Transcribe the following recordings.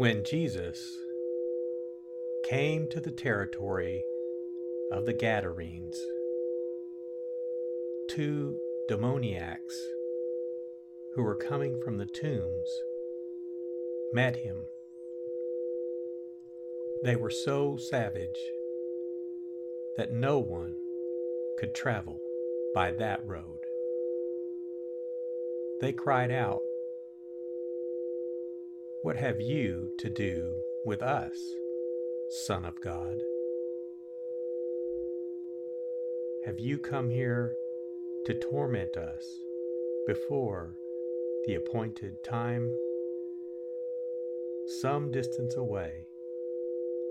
When Jesus came to the territory of the Gadarenes, two demoniacs who were coming from the tombs met him. They were so savage that no one could travel by that road. They cried out, what have you to do with us, Son of God? Have you come here to torment us before the appointed time? Some distance away,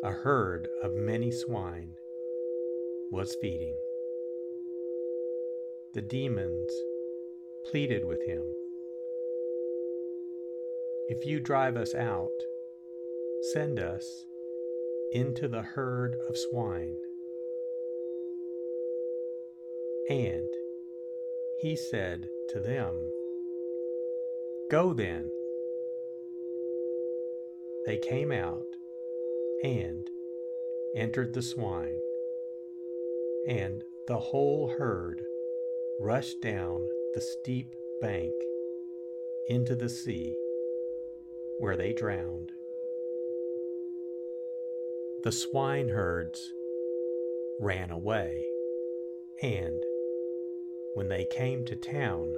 a herd of many swine was feeding. The demons pleaded with him if you drive us out, send us into the herd of swine. And he said to them, Go then. They came out and entered the swine, and the whole herd rushed down the steep bank into the sea where they drowned. The swineherds ran away, and when they came to town,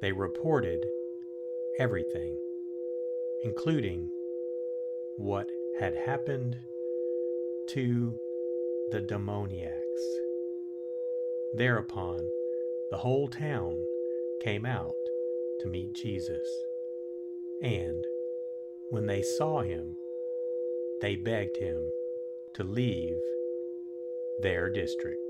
they reported everything, including what had happened to the demoniacs. Thereupon, the whole town came out to meet Jesus. And when they saw him, they begged him to leave their district.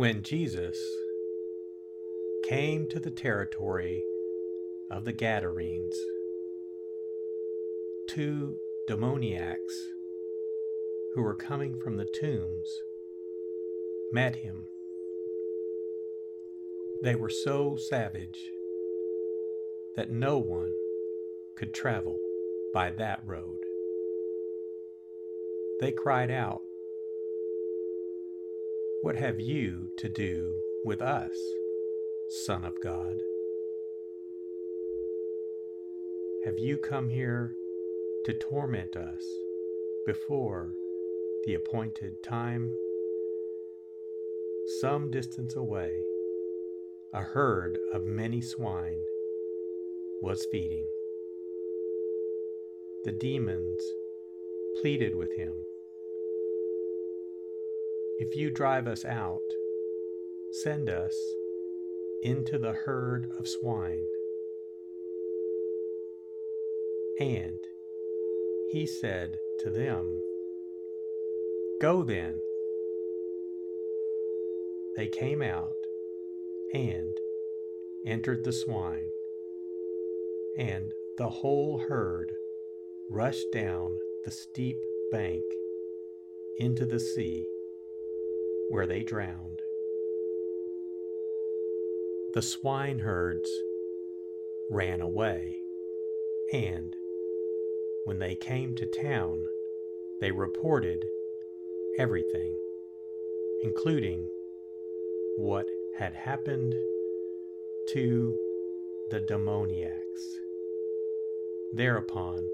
When Jesus came to the territory of the Gadarenes, two demoniacs who were coming from the tombs met him. They were so savage that no one could travel by that road. They cried out, what have you to do with us, Son of God? Have you come here to torment us before the appointed time? Some distance away, a herd of many swine was feeding. The demons pleaded with him if you drive us out, send us into the herd of swine. And he said to them, Go then. They came out and entered the swine, and the whole herd rushed down the steep bank into the sea where they drowned. The swineherds ran away, and when they came to town, they reported everything, including what had happened to the demoniacs. Thereupon,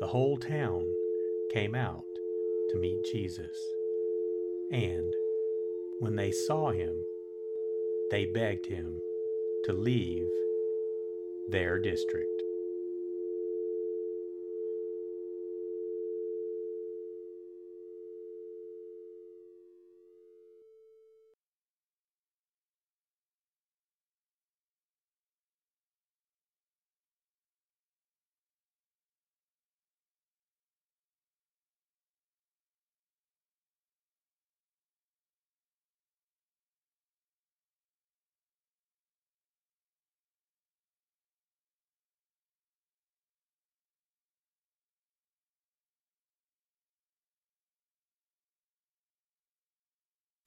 the whole town came out to meet Jesus, and when they saw him, they begged him to leave their district.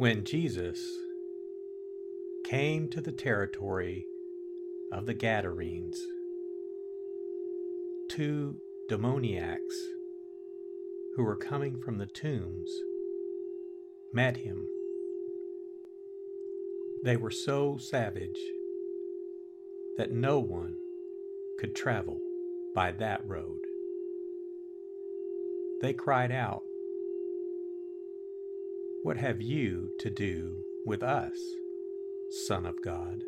When Jesus came to the territory of the Gadarenes, two demoniacs who were coming from the tombs met him. They were so savage that no one could travel by that road. They cried out, what have you to do with us, Son of God?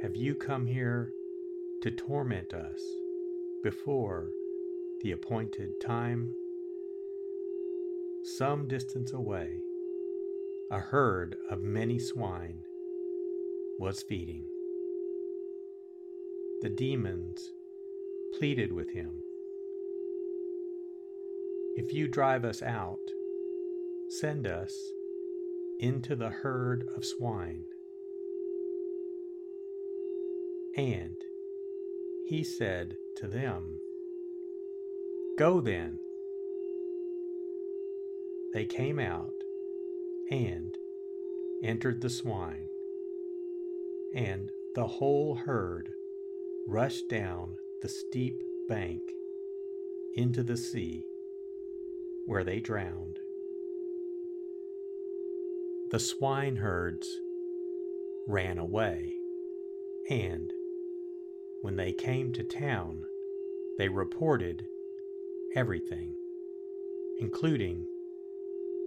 Have you come here to torment us before the appointed time? Some distance away, a herd of many swine was feeding. The demons pleaded with him if you drive us out, send us into the herd of swine. And he said to them, Go then. They came out and entered the swine, and the whole herd rushed down the steep bank into the sea where they drowned. The swineherds ran away, and when they came to town, they reported everything, including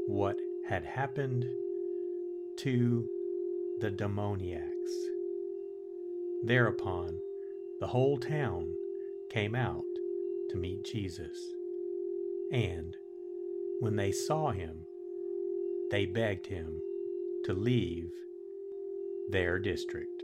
what had happened to the demoniacs. Thereupon, the whole town came out to meet Jesus, and when they saw him, they begged him to leave their district.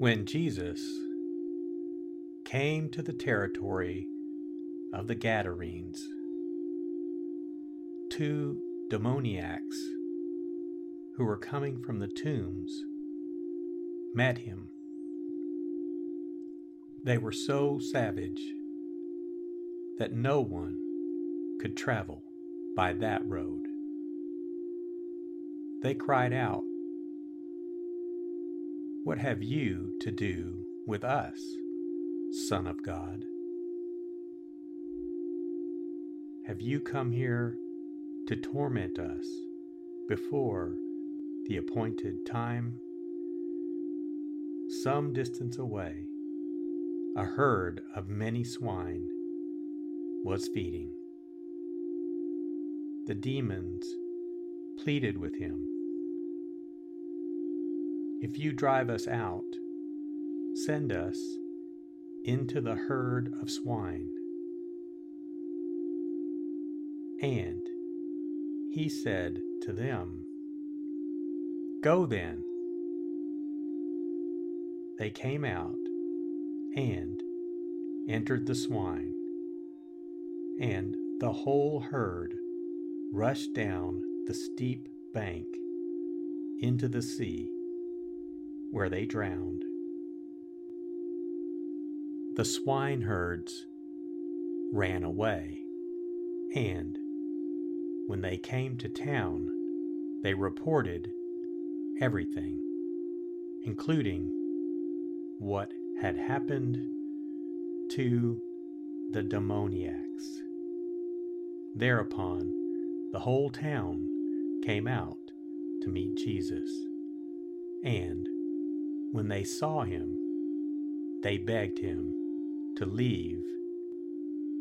When Jesus came to the territory of the Gadarenes. Two demoniacs who were coming from the tombs met him. They were so savage that no one could travel by that road. They cried out, What have you to do with us, Son of God? Have you come here to torment us before the appointed time? Some distance away, a herd of many swine was feeding. The demons pleaded with him If you drive us out, send us into the herd of swine. And he said to them, Go then. They came out and entered the swine, and the whole herd rushed down the steep bank into the sea, where they drowned. The swineherds ran away, and when they came to town, they reported everything, including what had happened to the demoniacs. Thereupon, the whole town came out to meet Jesus, and when they saw him, they begged him to leave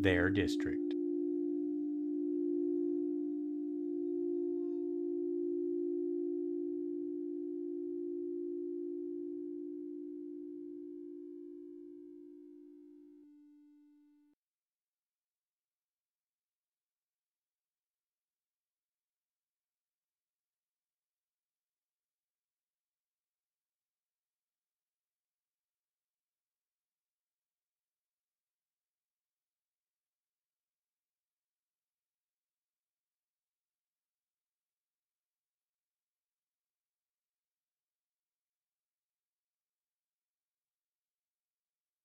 their district.